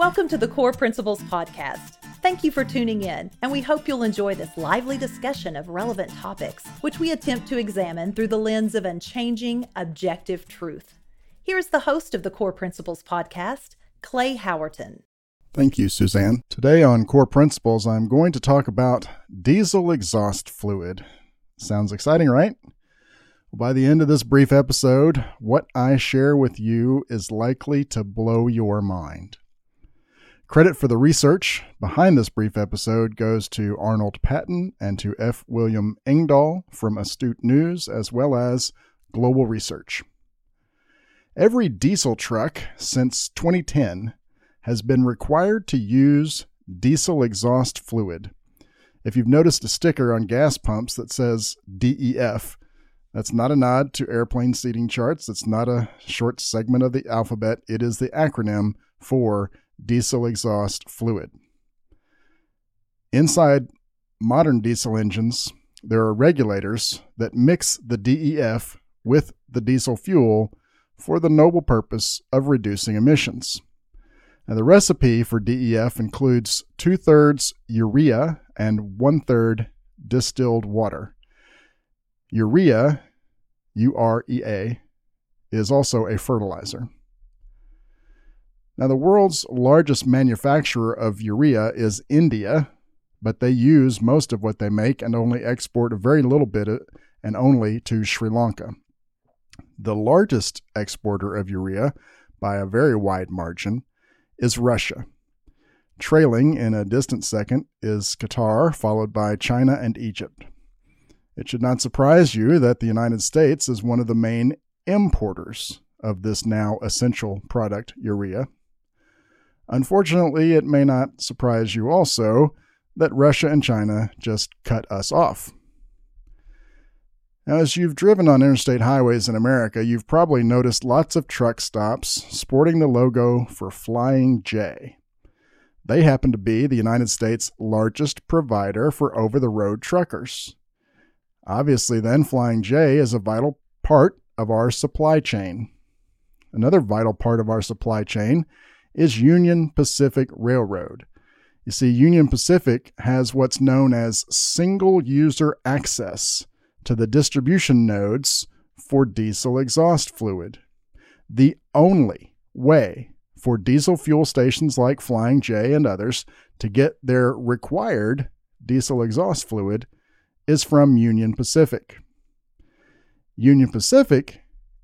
Welcome to the Core Principles Podcast. Thank you for tuning in, and we hope you'll enjoy this lively discussion of relevant topics, which we attempt to examine through the lens of unchanging, objective truth. Here's the host of the Core Principles Podcast, Clay Howerton. Thank you, Suzanne. Today on Core Principles, I'm going to talk about diesel exhaust fluid. Sounds exciting, right? By the end of this brief episode, what I share with you is likely to blow your mind. Credit for the research behind this brief episode goes to Arnold Patton and to F. William Engdahl from Astute News, as well as Global Research. Every diesel truck since 2010 has been required to use diesel exhaust fluid. If you've noticed a sticker on gas pumps that says DEF, that's not a nod to airplane seating charts. It's not a short segment of the alphabet. It is the acronym for diesel exhaust fluid. Inside modern diesel engines, there are regulators that mix the DEF with the diesel fuel for the noble purpose of reducing emissions. Now, the recipe for DEF includes two thirds urea and one third distilled water. Urea, U R E A, is also a fertilizer. Now, the world's largest manufacturer of urea is India, but they use most of what they make and only export a very little bit of, and only to Sri Lanka. The largest exporter of urea, by a very wide margin, is Russia. Trailing in a distant second is Qatar, followed by China and Egypt. It should not surprise you that the United States is one of the main importers of this now essential product, urea. Unfortunately, it may not surprise you also that Russia and China just cut us off. Now, as you've driven on interstate highways in America, you've probably noticed lots of truck stops sporting the logo for Flying J. They happen to be the United States' largest provider for over the road truckers. Obviously, then, Flying J is a vital part of our supply chain. Another vital part of our supply chain is Union Pacific Railroad. You see, Union Pacific has what's known as single user access to the distribution nodes for diesel exhaust fluid. The only way for diesel fuel stations like Flying J and others to get their required diesel exhaust fluid is from Union Pacific. Union Pacific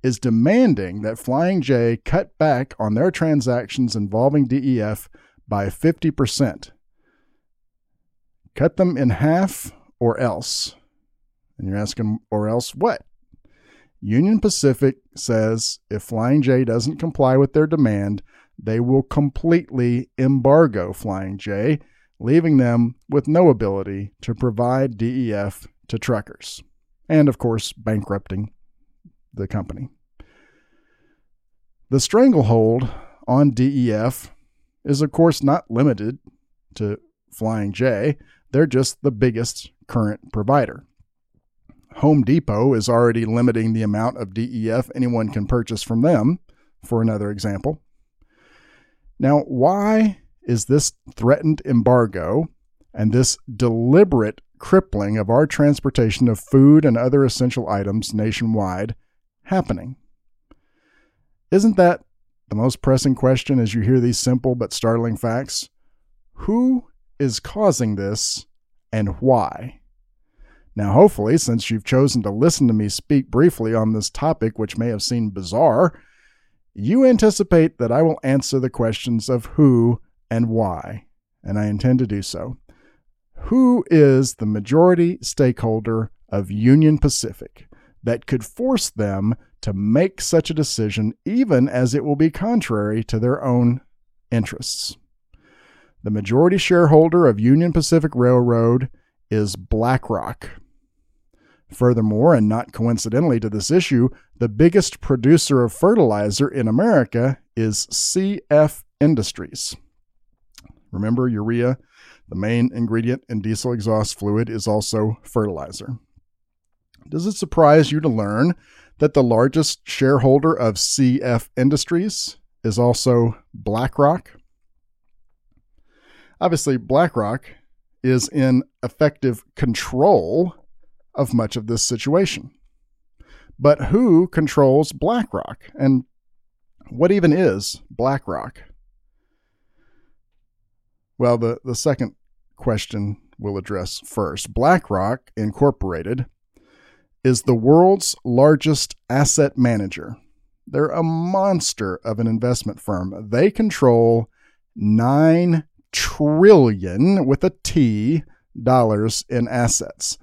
is demanding that Flying J cut back on their transactions involving DEF by 50%. Cut them in half or else. And you're asking, or else what? Union Pacific says if Flying J doesn't comply with their demand, they will completely embargo Flying J, leaving them with no ability to provide DEF to truckers. And of course, bankrupting the company. The stranglehold on DEF is, of course, not limited to Flying J, they're just the biggest current provider. Home Depot is already limiting the amount of DEF anyone can purchase from them, for another example. Now, why is this threatened embargo and this deliberate crippling of our transportation of food and other essential items nationwide happening? Isn't that the most pressing question as you hear these simple but startling facts? Who is causing this and why? Now, hopefully, since you've chosen to listen to me speak briefly on this topic, which may have seemed bizarre, you anticipate that I will answer the questions of who and why, and I intend to do so. Who is the majority stakeholder of Union Pacific that could force them to make such a decision, even as it will be contrary to their own interests? The majority shareholder of Union Pacific Railroad is BlackRock. Furthermore, and not coincidentally to this issue, the biggest producer of fertilizer in America is CF Industries. Remember, urea, the main ingredient in diesel exhaust fluid, is also fertilizer. Does it surprise you to learn that the largest shareholder of CF Industries is also BlackRock? Obviously, BlackRock is in effective control of much of this situation. But who controls BlackRock? And what even is BlackRock? Well, the, the second question we'll address first. BlackRock Incorporated is the world's largest asset manager. They're a monster of an investment firm. They control 9 trillion with a T dollars in assets.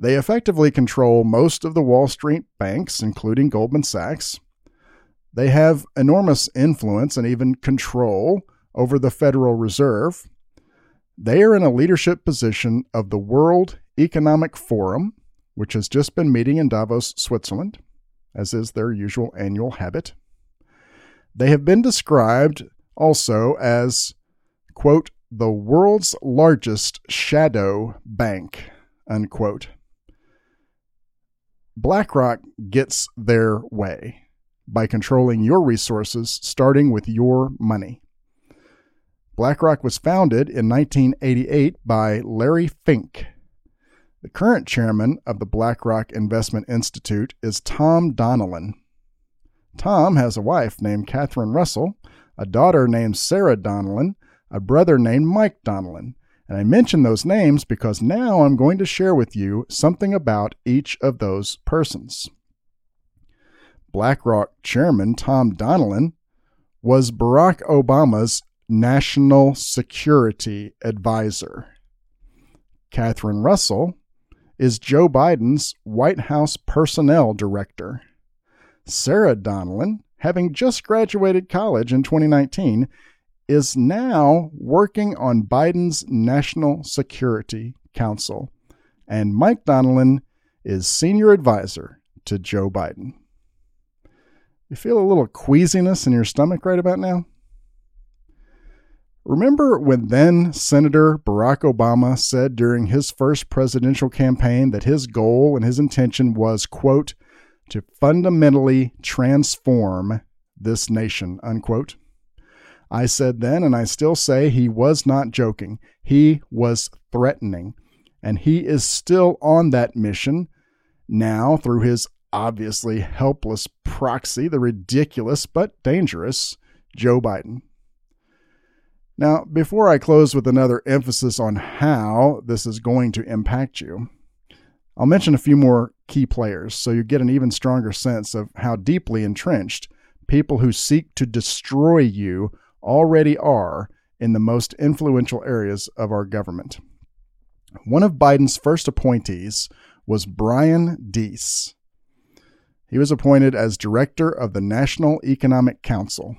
They effectively control most of the Wall Street banks, including Goldman Sachs. They have enormous influence and even control over the Federal Reserve. They are in a leadership position of the World Economic Forum, which has just been meeting in Davos, Switzerland, as is their usual annual habit. They have been described also as, quote, the world's largest shadow bank, unquote. BlackRock gets their way by controlling your resources, starting with your money. BlackRock was founded in 1988 by Larry Fink. The current chairman of the BlackRock Investment Institute is Tom Donilon. Tom has a wife named Catherine Russell, a daughter named Sarah Donilon, a brother named Mike Donilon. And I mention those names because now I'm going to share with you something about each of those persons. BlackRock chairman Tom Donilon was Barack Obama's National Security Advisor. Catherine Russell is Joe Biden's White House Personnel Director. Sarah Donilon, having just graduated college in 2019, is now working on Biden's National Security Council. And Mike Donilon is Senior Advisor to Joe Biden. You feel a little queasiness in your stomach right about now? Remember when then Senator Barack Obama said during his first presidential campaign that his goal and his intention was, quote, to fundamentally transform this nation, unquote? I said then, and I still say, he was not joking. He was threatening. And he is still on that mission now through his obviously helpless proxy, the ridiculous but dangerous Joe Biden. Now, before I close with another emphasis on how this is going to impact you, I'll mention a few more key players so you get an even stronger sense of how deeply entrenched people who seek to destroy you already are in the most influential areas of our government. One of Biden's first appointees was Brian Deese. He was appointed as director of the National Economic Council,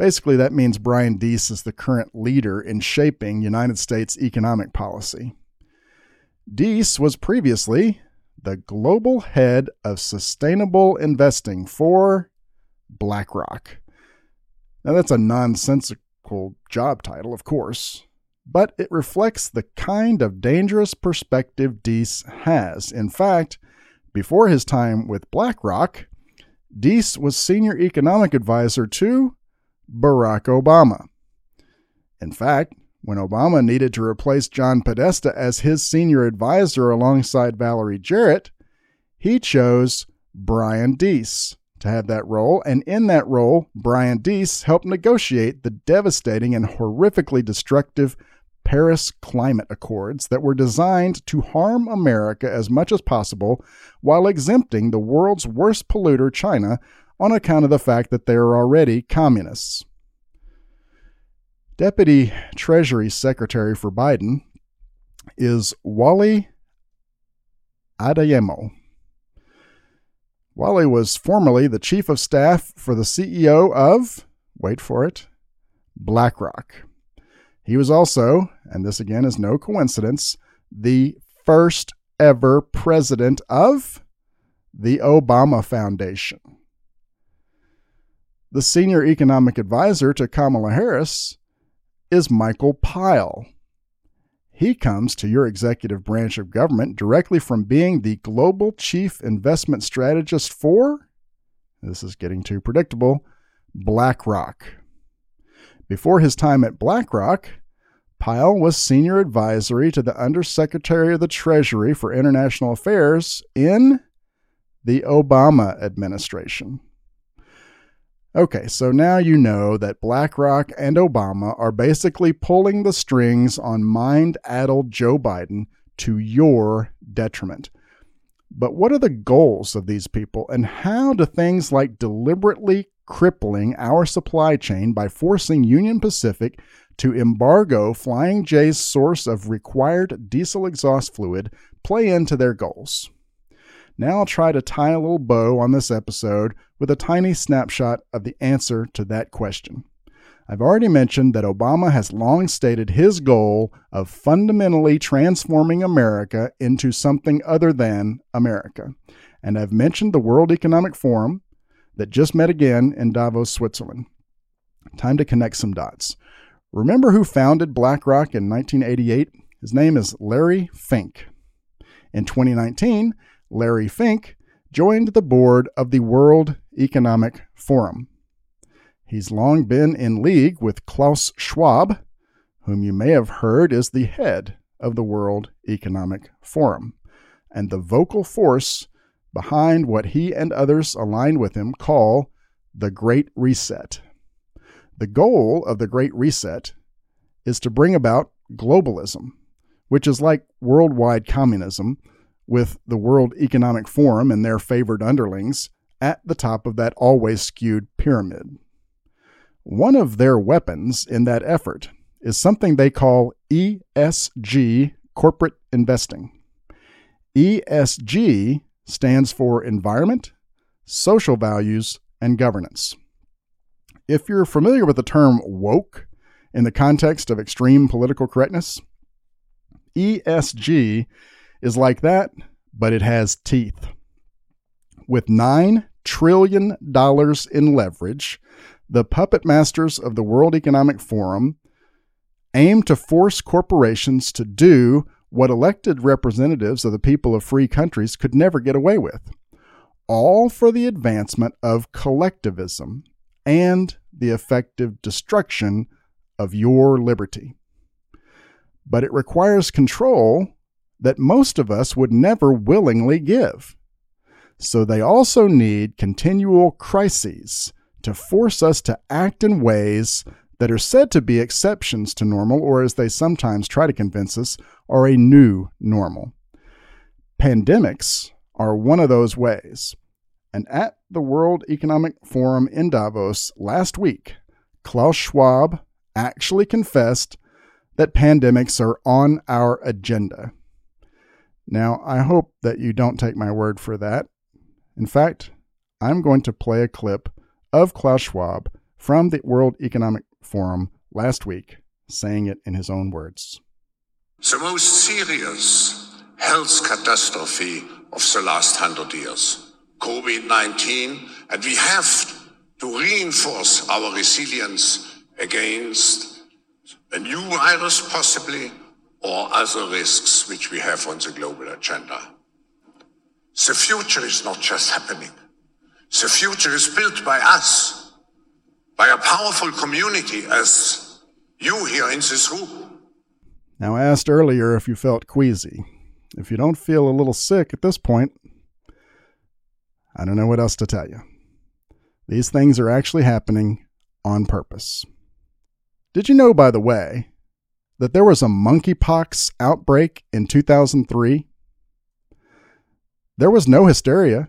Basically, that means Brian Deese is the current leader in shaping United States economic policy. Deese was previously the global head of sustainable investing for BlackRock. Now, that's a nonsensical job title, of course, but it reflects the kind of dangerous perspective Deese has. In fact, before his time with BlackRock, Deese was senior economic advisor to Barack Obama. In fact, when Obama needed to replace John Podesta as his senior advisor alongside Valerie Jarrett, he chose Brian Deese to have that role, and in that role, Brian Deese helped negotiate the devastating and horrifically destructive Paris Climate Accords that were designed to harm America as much as possible while exempting the world's worst polluter, China, on account of the fact that they are already communists. Deputy Treasury Secretary for Biden is Wally Adeyemo. Wally was formerly the chief of staff for the CEO of, wait for it, BlackRock. He was also, and this again is no coincidence, the first ever president of the Obama Foundation. The senior economic advisor to Kamala Harris is Michael Pyle. He comes to your executive branch of government directly from being the global chief investment strategist for, this is getting too predictable, BlackRock. Before his time at BlackRock, Pyle was senior advisory to the Undersecretary of the Treasury for International Affairs in the Obama administration. Okay, so now you know that BlackRock and Obama are basically pulling the strings on mind addled Joe Biden to your detriment. But what are the goals of these people, and how do things like deliberately crippling our supply chain by forcing Union Pacific to embargo Flying J's source of required diesel exhaust fluid play into their goals? Now I'll try to tie a little bow on this episode with a tiny snapshot of the answer to that question. I've already mentioned that Obama has long stated his goal of fundamentally transforming America into something other than America. And I've mentioned the World Economic Forum that just met again in Davos, Switzerland. Time to connect some dots. Remember who founded BlackRock in 1988? His name is Larry Fink. In 2019, Larry Fink joined the board of the World Economic Forum. He's long been in league with Klaus Schwab, whom you may have heard is the head of the World Economic Forum, and the vocal force behind what he and others aligned with him call the Great Reset. The goal of the Great Reset is to bring about globalism, which is like worldwide communism, with the World Economic Forum and their favored underlings at the top of that always skewed pyramid. One of their weapons in that effort is something they call ESG corporate investing. ESG stands for environment, social values, and governance. If you're familiar with the term woke in the context of extreme political correctness, ESG is like that, but it has teeth. With $9 trillion in leverage, the puppet masters of the World Economic Forum aim to force corporations to do what elected representatives of the people of free countries could never get away with, all for the advancement of collectivism and the effective destruction of your liberty. But it requires control that most of us would never willingly give. So they also need continual crises to force us to act in ways that are said to be exceptions to normal, or as they sometimes try to convince us, are a new normal. Pandemics are one of those ways. And at the World Economic Forum in Davos last week, Klaus Schwab actually confessed that pandemics are on our agenda. Now, I hope that you don't take my word for that. In fact, I'm going to play a clip of Klaus Schwab from the World Economic Forum last week, saying it in his own words. The most serious health catastrophe of the last hundred years, COVID 19, and we have to reinforce our resilience against a new virus, possibly, or other risks which we have on the global agenda. The future is not just happening. The future is built by us, by a powerful community as you here in this room. Now, I asked earlier if you felt queasy. If you don't feel a little sick at this point, I don't know what else to tell you. These things are actually happening on purpose. Did you know, by the way, that there was a monkeypox outbreak in 2003? There was no hysteria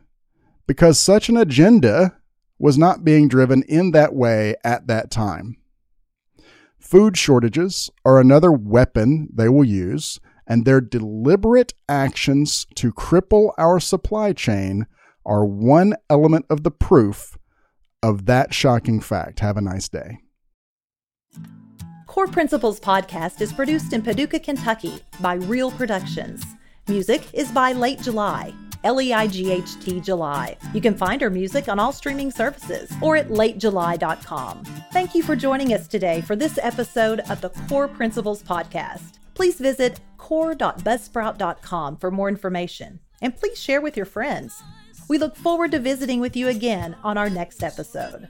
because such an agenda was not being driven in that way at that time. Food shortages are another weapon they will use, and their deliberate actions to cripple our supply chain are one element of the proof of that shocking fact. Have a nice day. Core Principles podcast is produced in Paducah, Kentucky by Real Productions. Music is by Leight July. L E I G H T July. You can find her music on all streaming services or at latejuly.com. Thank you for joining us today for this episode of the Core Principles Podcast. Please visit core.buzzsprout.com for more information and please share with your friends. We look forward to visiting with you again on our next episode.